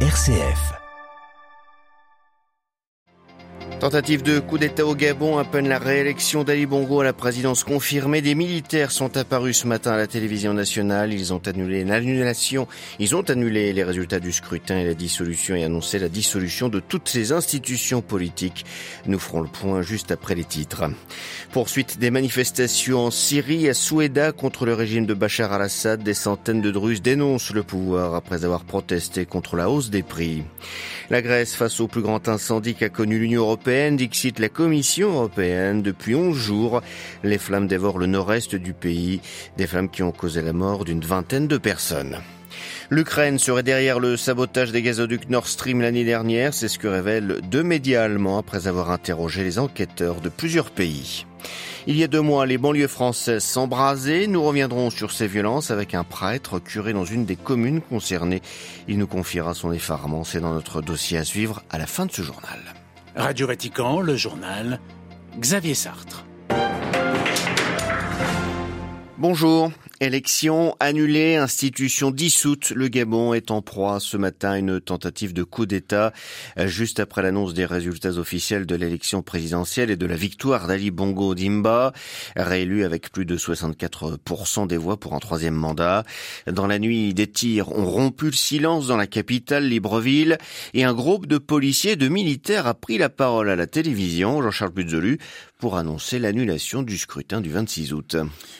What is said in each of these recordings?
RCF. Tentative de coup d'État au Gabon, à peine la réélection d'Ali Bongo à la présidence confirmée. Des militaires sont apparus ce matin à la télévision nationale. Ils ont annulé l'annulation. Ils ont annulé les résultats du scrutin et la dissolution et annoncé la dissolution de toutes ces institutions politiques. Nous ferons le point juste après les titres. Poursuite des manifestations en Syrie, à Soueda, contre le régime de Bachar al-Assad. Des centaines de Druzes dénoncent le pouvoir après avoir protesté contre la hausse des prix. La Grèce face au plus grand incendie qu'a connu l'Union européenne, dixit la Commission européenne. Depuis 11 jours, les flammes dévorent le nord-est du pays, des flammes qui ont causé la mort d'une vingtaine de personnes. L'Ukraine serait derrière le sabotage des gazoducs Nord Stream l'année dernière, c'est ce que révèlent deux médias allemands après avoir interrogé les enquêteurs de plusieurs pays. Il y a deux mois, les banlieues françaises s'embrasaient. Nous reviendrons sur ces violences avec un prêtre curé dans une des communes concernées. Il nous confiera son effarement. C'est dans notre dossier à suivre à la fin de ce journal. Radio Vatican, le journal, Xavier Sartre. Bonjour. Élection annulée, institution dissoute, le Gabon est en proie ce matin à une tentative de coup d'État juste après l'annonce des résultats officiels de l'élection présidentielle et de la victoire d'Ali Bongo Dimba, réélu avec plus de 64% des voix pour un troisième mandat. Dans la nuit, des tirs ont rompu le silence dans la capitale Libreville et un groupe de policiers et de militaires a pris la parole à la télévision, Jean-Charles Puzolu, pour annoncer l'annulation du scrutin du 26 août.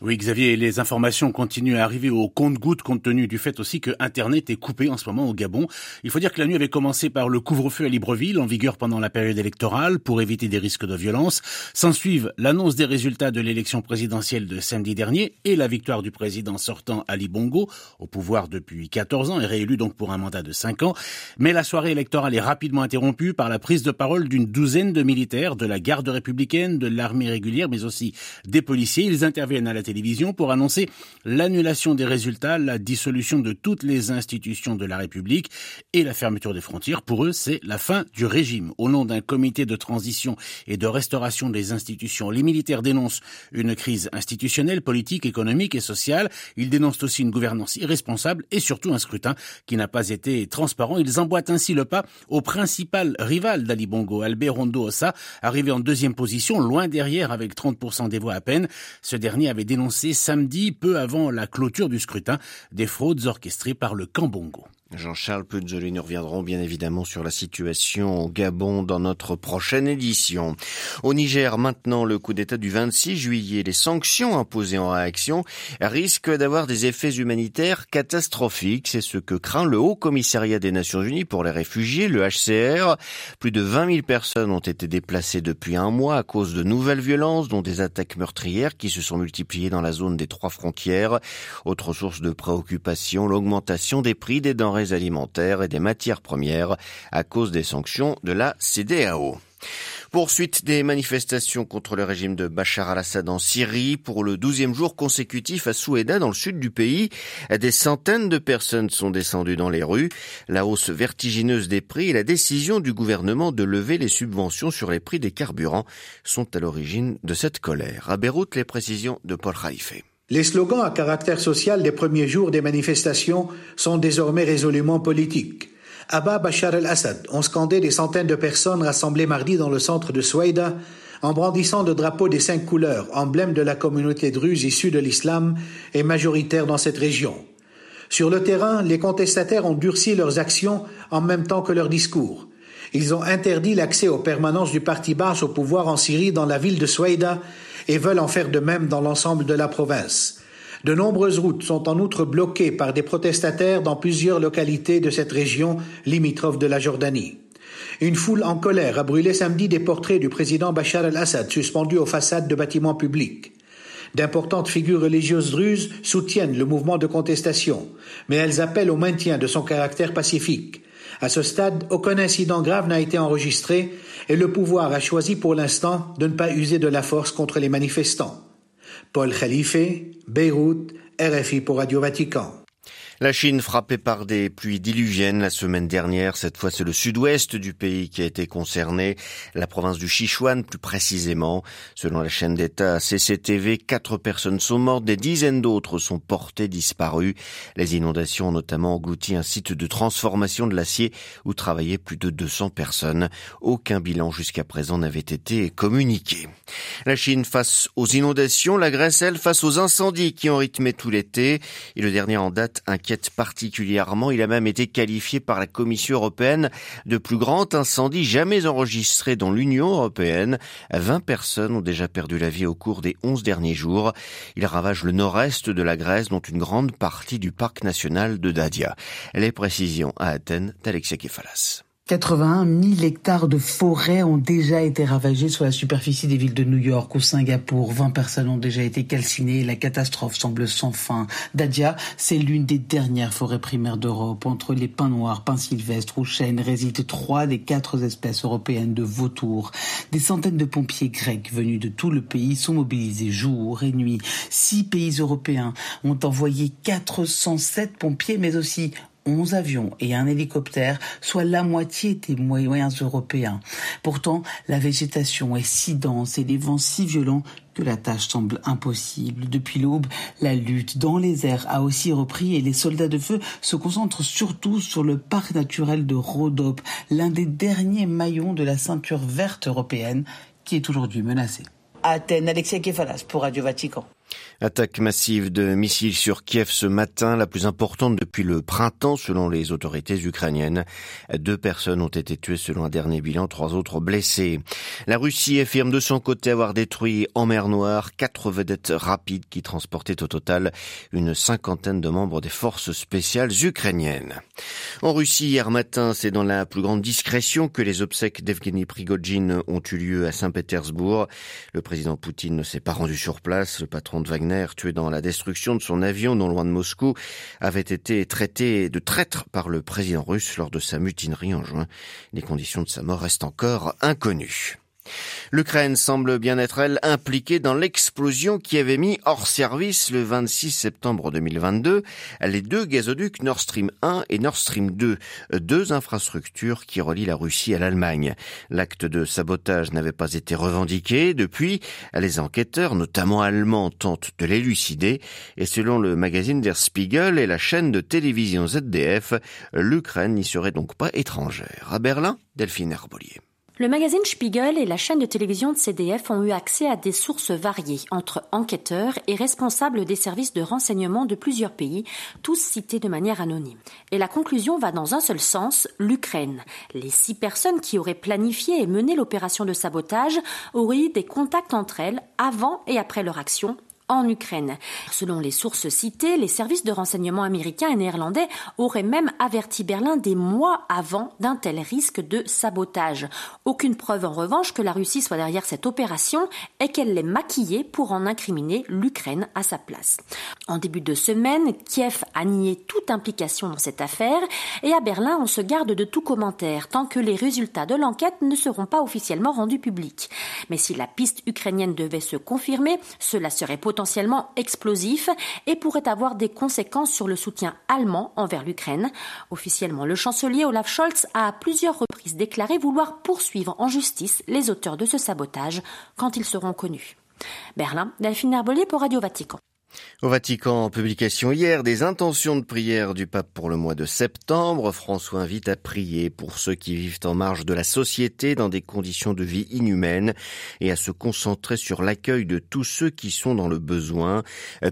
Oui, Xavier, les informations continuent à arriver au compte-goutte compte tenu du fait aussi que Internet est coupé en ce moment au Gabon. Il faut dire que la nuit avait commencé par le couvre-feu à Libreville, en vigueur pendant la période électorale, pour éviter des risques de violence. S'ensuivent l'annonce des résultats de l'élection présidentielle de samedi dernier et la victoire du président sortant Ali Bongo, au pouvoir depuis 14 ans et réélu donc pour un mandat de 5 ans. Mais la soirée électorale est rapidement interrompue par la prise de parole d'une douzaine de militaires de la garde républicaine de l'armée régulière, mais aussi des policiers. Ils interviennent à la télévision pour annoncer l'annulation des résultats, la dissolution de toutes les institutions de la République et la fermeture des frontières. Pour eux, c'est la fin du régime. Au nom d'un comité de transition et de restauration des institutions, les militaires dénoncent une crise institutionnelle, politique, économique et sociale. Ils dénoncent aussi une gouvernance irresponsable et surtout un scrutin qui n'a pas été transparent. Ils emboîtent ainsi le pas au principal rival d'Ali Bongo, Albert Rondo Ossa, arrivé en deuxième position, loin derrière avec 30% des voix à peine. Ce dernier avait dénoncé samedi, peu avant la clôture du scrutin, des fraudes orchestrées par le Cambongo. Jean-Charles Puzzoli, nous reviendrons bien évidemment sur la situation au Gabon dans notre prochaine édition. Au Niger, maintenant, le coup d'État du 26 juillet, les sanctions imposées en réaction risquent d'avoir des effets humanitaires catastrophiques. C'est ce que craint le Haut Commissariat des Nations Unies pour les réfugiés, le HCR. Plus de 20 000 personnes ont été déplacées depuis un mois à cause de nouvelles violences, dont des attaques meurtrières qui se sont multipliées dans la zone des trois frontières. Autre source de préoccupation, l'augmentation des prix des denrées alimentaires et des matières premières à cause des sanctions de la CDAO. Poursuite des manifestations contre le régime de Bachar al-Assad en Syrie pour le douzième jour consécutif à Soueda dans le sud du pays. Des centaines de personnes sont descendues dans les rues. La hausse vertigineuse des prix et la décision du gouvernement de lever les subventions sur les prix des carburants sont à l'origine de cette colère. À Beyrouth, les précisions de Paul Raifé. Les slogans à caractère social des premiers jours des manifestations sont désormais résolument politiques. Abba Bachar el-Assad ont scandé des centaines de personnes rassemblées mardi dans le centre de Souaïda en brandissant le drapeau des cinq couleurs, emblème de la communauté druze issue de l'islam et majoritaire dans cette région. Sur le terrain, les contestataires ont durci leurs actions en même temps que leurs discours. Ils ont interdit l'accès aux permanences du parti Baas au pouvoir en Syrie dans la ville de Souaïda et veulent en faire de même dans l'ensemble de la province. De nombreuses routes sont en outre bloquées par des protestataires dans plusieurs localités de cette région limitrophe de la Jordanie. Une foule en colère a brûlé samedi des portraits du président Bachar el-Assad suspendus aux façades de bâtiments publics. D'importantes figures religieuses druzes soutiennent le mouvement de contestation, mais elles appellent au maintien de son caractère pacifique. À ce stade, aucun incident grave n'a été enregistré et le pouvoir a choisi pour l'instant de ne pas user de la force contre les manifestants. Paul Khalife, Beyrouth, RFI pour Radio Vatican. La Chine frappée par des pluies diluviennes la semaine dernière. Cette fois, c'est le sud-ouest du pays qui a été concerné, la province du Sichuan plus précisément. Selon la chaîne d'État CCTV, quatre personnes sont mortes, des dizaines d'autres sont portées disparues. Les inondations ont notamment englouti un site de transformation de l'acier où travaillaient plus de 200 personnes. Aucun bilan jusqu'à présent n'avait été communiqué. La Chine face aux inondations, la Grèce, elle, face aux incendies qui ont rythmé tout l'été. Et le dernier en date, un particulièrement. Il a même été qualifié par la Commission européenne de plus grand incendie jamais enregistré dans l'Union européenne. 20 personnes ont déjà perdu la vie au cours des 11 derniers jours. Il ravage le nord-est de la Grèce, dont une grande partie du parc national de Dadia. Les précisions à Athènes d'Alexia Kefalas. 81 000 hectares de forêt ont déjà été ravagés sur la superficie des villes de New York ou Singapour. 20 personnes ont déjà été calcinées. La catastrophe semble sans fin. Dadia, c'est l'une des dernières forêts primaires d'Europe. Entre les pins noirs, pins sylvestres ou chênes résident trois des quatre espèces européennes de vautours. Des centaines de pompiers grecs venus de tout le pays sont mobilisés jour et nuit. Six pays européens ont envoyé 407 pompiers, mais aussi 11 avions et un hélicoptère, soit la moitié des moyens européens. Pourtant, la végétation est si dense et les vents si violents que la tâche semble impossible. Depuis l'aube, la lutte dans les airs a aussi repris et les soldats de feu se concentrent surtout sur le parc naturel de Rhodope, l'un des derniers maillons de la ceinture verte européenne qui est aujourd'hui menacé. Athènes, Alexia Kefalas pour Radio Vatican. Attaque massive de missiles sur Kiev ce matin, la plus importante depuis le printemps selon les autorités ukrainiennes. Deux personnes ont été tuées selon un dernier bilan, trois autres blessés. La Russie affirme de son côté avoir détruit en mer Noire quatre vedettes rapides qui transportaient au total une cinquantaine de membres des forces spéciales ukrainiennes. En Russie, hier matin, c'est dans la plus grande discrétion que les obsèques d'Evgeny Prigogine ont eu lieu à Saint-Pétersbourg. Le président Poutine ne s'est pas rendu sur place. Le patron Wagner tué dans la destruction de son avion non loin de Moscou, avait été traité de traître par le président russe lors de sa mutinerie en juin. Les conditions de sa mort restent encore inconnues. L'Ukraine semble bien être, elle, impliquée dans l'explosion qui avait mis hors service le 26 septembre 2022 les deux gazoducs Nord Stream 1 et Nord Stream 2, deux infrastructures qui relient la Russie à l'Allemagne. L'acte de sabotage n'avait pas été revendiqué. Depuis, les enquêteurs, notamment allemands, tentent de l'élucider et selon le magazine Der Spiegel et la chaîne de télévision ZDF, l'Ukraine n'y serait donc pas étrangère. À Berlin, Delphine Herbolier. Le magazine Spiegel et la chaîne de télévision de CDF ont eu accès à des sources variées entre enquêteurs et responsables des services de renseignement de plusieurs pays, tous cités de manière anonyme. Et la conclusion va dans un seul sens, l'Ukraine. Les six personnes qui auraient planifié et mené l'opération de sabotage auraient eu des contacts entre elles avant et après leur action en Ukraine. Selon les sources citées, les services de renseignement américains et néerlandais auraient même averti Berlin des mois avant d'un tel risque de sabotage. Aucune preuve en revanche que la Russie soit derrière cette opération et qu'elle l'ait maquillée pour en incriminer l'Ukraine à sa place. En début de semaine, Kiev a nié toute implication dans cette affaire et à Berlin, on se garde de tout commentaire tant que les résultats de l'enquête ne seront pas officiellement rendus publics. Mais si la piste ukrainienne devait se confirmer, cela serait potentiellement potentiellement explosif et pourrait avoir des conséquences sur le soutien allemand envers l'Ukraine. Officiellement, le chancelier Olaf Scholz a à plusieurs reprises déclaré vouloir poursuivre en justice les auteurs de ce sabotage quand ils seront connus. Berlin, Delphine Herbolier pour Radio Vatican. Au Vatican, publication hier des intentions de prière du pape pour le mois de septembre. François invite à prier pour ceux qui vivent en marge de la société dans des conditions de vie inhumaines et à se concentrer sur l'accueil de tous ceux qui sont dans le besoin.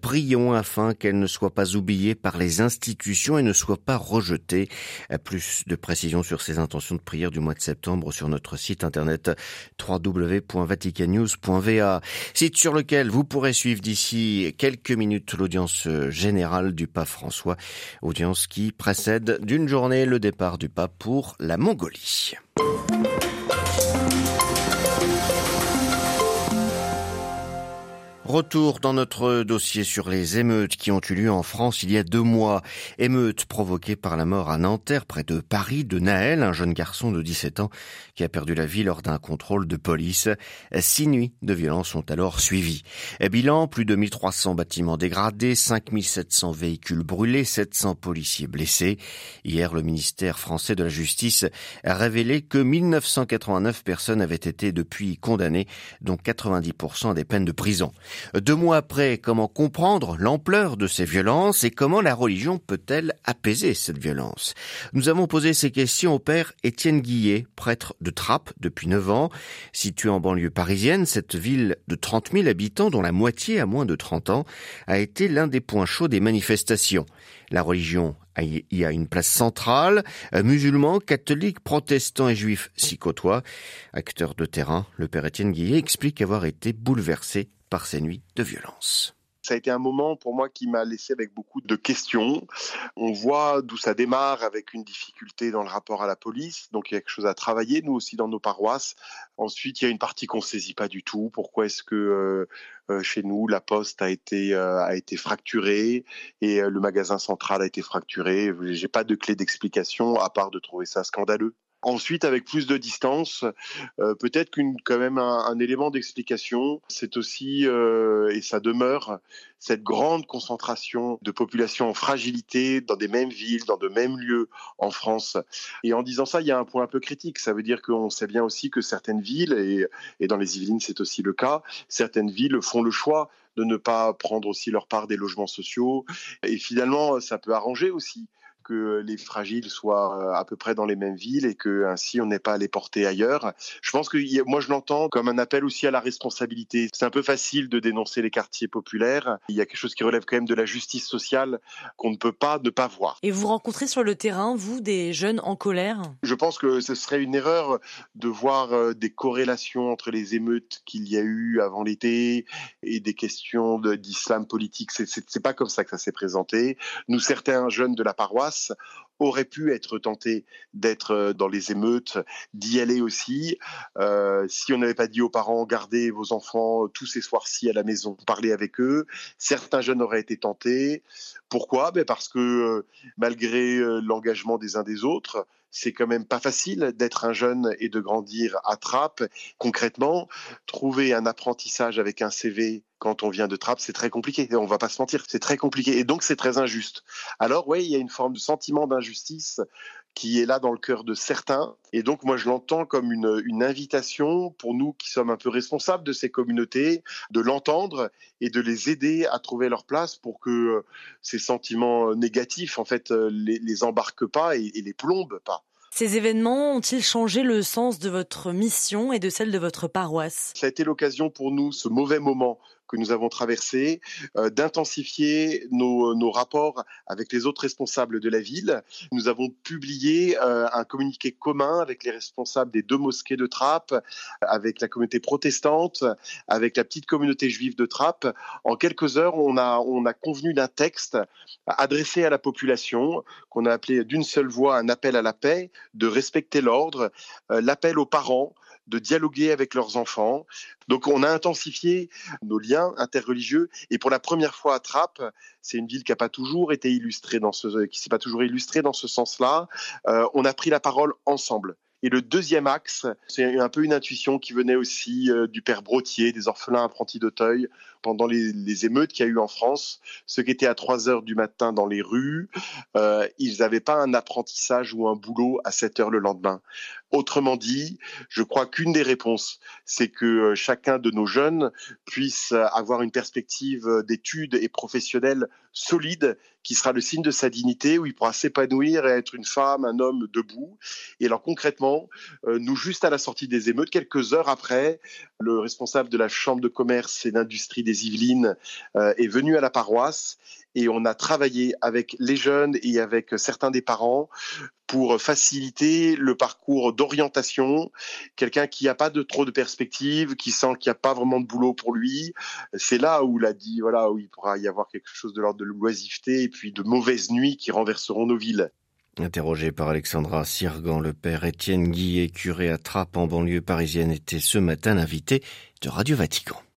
Prions afin qu'elles ne soient pas oubliées par les institutions et ne soient pas rejetées. Plus de précisions sur ces intentions de prière du mois de septembre sur notre site internet www.vaticannews.va. Site sur lequel vous pourrez suivre d'ici quelques minutes l'audience générale du pape François, audience qui précède d'une journée le départ du pape pour la Mongolie. Retour dans notre dossier sur les émeutes qui ont eu lieu en France il y a deux mois. Émeutes provoquées par la mort à Nanterre, près de Paris, de Naël, un jeune garçon de 17 ans qui a perdu la vie lors d'un contrôle de police. Six nuits de violence ont alors suivi. Bilan, plus de 1300 bâtiments dégradés, 5700 véhicules brûlés, 700 policiers blessés. Hier, le ministère français de la Justice a révélé que 1989 personnes avaient été depuis condamnées, dont 90% des peines de prison. Deux mois après, comment comprendre l'ampleur de ces violences et comment la religion peut-elle apaiser cette violence? Nous avons posé ces questions au père Étienne Guillet, prêtre de Trappes depuis 9 ans. Situé en banlieue parisienne, cette ville de 30 000 habitants, dont la moitié a moins de 30 ans, a été l'un des points chauds des manifestations. La religion y a une place centrale. Musulmans, catholiques, protestants et juifs s'y côtoient. Acteur de terrain, le père Étienne Guillet explique avoir été bouleversé par ces nuits de violence. Ça a été un moment pour moi qui m'a laissé avec beaucoup de questions. On voit d'où ça démarre avec une difficulté dans le rapport à la police. Donc il y a quelque chose à travailler, nous aussi dans nos paroisses. Ensuite, il y a une partie qu'on ne saisit pas du tout. Pourquoi est-ce que euh, euh, chez nous, la poste a été, euh, a été fracturée et le magasin central a été fracturé? J'ai pas de clé d'explication à part de trouver ça scandaleux. Ensuite, avec plus de distance, euh, peut-être qu'une quand même un, élément d'explication, c'est aussi euh, et ça demeure cette grande concentration de population en fragilité dans des mêmes villes, dans de mêmes lieux en France. Et en disant ça, il y a un point un peu critique. Ça veut dire qu'on sait bien aussi que certaines villes, et, et dans les Yvelines c'est aussi le cas, certaines villes font le choix de ne pas prendre aussi leur part des logements sociaux. Et finalement, ça peut arranger aussi que les fragiles soient euh, à peu près dans les mêmes villes et que ainsi on n'ait pas à les porter ailleurs. Je pense que moi je l'entends comme un appel aussi à la responsabilité. C'est un peu facile de dénoncer les quartiers populaires. Il y a quelque chose qui relève quand même de la justice sociale qu'on ne peut pas ne pas voir. Et vous rencontrez sur le terrain, vous, des jeunes en colère? Je pense que ce serait une erreur de voir euh, des corrélations entre les émeutes qu'il y a eu avant l'été et des questions d'islam politique. C'est pas comme ça que ça s'est présenté. Nous, certains jeunes de la paroisse, aurait pu être tenté d'être euh, dans les émeutes, d'y aller aussi. Euh, si on n'avait pas dit aux parents, gardez vos enfants tous ces soirs-ci à la maison, parlez avec eux, certains jeunes auraient été tentés. Pourquoi? Ben Parce que euh, malgré l'engagement des uns des autres, c'est quand même pas facile d'être un jeune et de grandir à Trappes. Concrètement, trouver un apprentissage avec un CV quand on vient de Trappes, c'est très compliqué. On va pas se mentir, c'est très compliqué. Et donc, c'est très injuste. Alors, oui, il y a une forme de sentiment d'injustice qui est là dans le cœur de certains. Et donc, moi, je l'entends comme une, une, invitation pour nous qui sommes un peu responsables de ces communautés, de l'entendre et de les aider à trouver leur place pour que euh, ces sentiments négatifs, en fait, euh, les, les embarquent pas et, et les plombent pas. Ces événements ont-ils changé le sens de votre mission et de celle de votre paroisse? Ça a été l'occasion pour nous, ce mauvais moment que nous avons traversé, euh, d'intensifier nos, rapports avec les autres responsables de la ville. Nous avons publié euh, un communiqué commun avec les responsables des deux mosquées de Trappes, avec la communauté protestante, avec la petite communauté juive de Trappes. En quelques heures, on a, on a convenu d'un texte adressé à la population qu'on a appelé d'une seule voix un appel à la paix, de respecter l'ordre, euh, l'appel aux parents de dialoguer avec leurs enfants. Donc on a intensifié nos liens interreligieux et pour la première fois à Trappes, c'est une ville qui n'a pas toujours été illustrée dans ce, qui s'est pas toujours illustrée dans ce sens-là. Euh, on a pris la parole ensemble. Et le deuxième axe, c'est un peu une intuition qui venait aussi euh, du père Brotier, des orphelins apprentis d'Auteuil, pendant les, émeutes qu'il y a eu en France. Ceux qui étaient à 3 heures du matin dans les rues, euh, ils n'avaient pas un apprentissage ou un boulot à 7 heures le lendemain. Autrement dit, je crois qu'une des réponses, c'est que euh, chacun de nos jeunes puisse avoir une perspective d'études et professionnelle solide qui sera le signe de sa dignité, où il pourra s'épanouir et être une femme, un homme debout. Et alors concrètement, euh, nous, juste à la sortie des émeutes, quelques heures après, le responsable de la Chambre de commerce et d'industrie des Yvelines euh, est venu à la paroisse et on a travaillé avec les jeunes et avec certains des parents pour faciliter le parcours d'orientation. Quelqu'un qui n'a pas de trop de perspectives, qui sent qu'il n'y a pas vraiment de boulot pour lui, c'est là où il a dit voilà où il pourra y avoir quelque chose de l'ordre de l'oisiveté et puis de mauvaises nuits qui renverseront nos villes. Interrogé par Alexandra Sirgan, le père Étienne Guillet, curé à Trappes en banlieue parisienne, était ce matin l'invité de Radio Vatican.